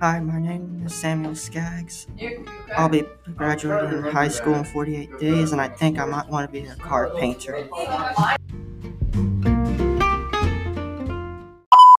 Hi, my name is Samuel Skaggs. I'll be graduating high school in 48 days, and I think I might want to be a car painter.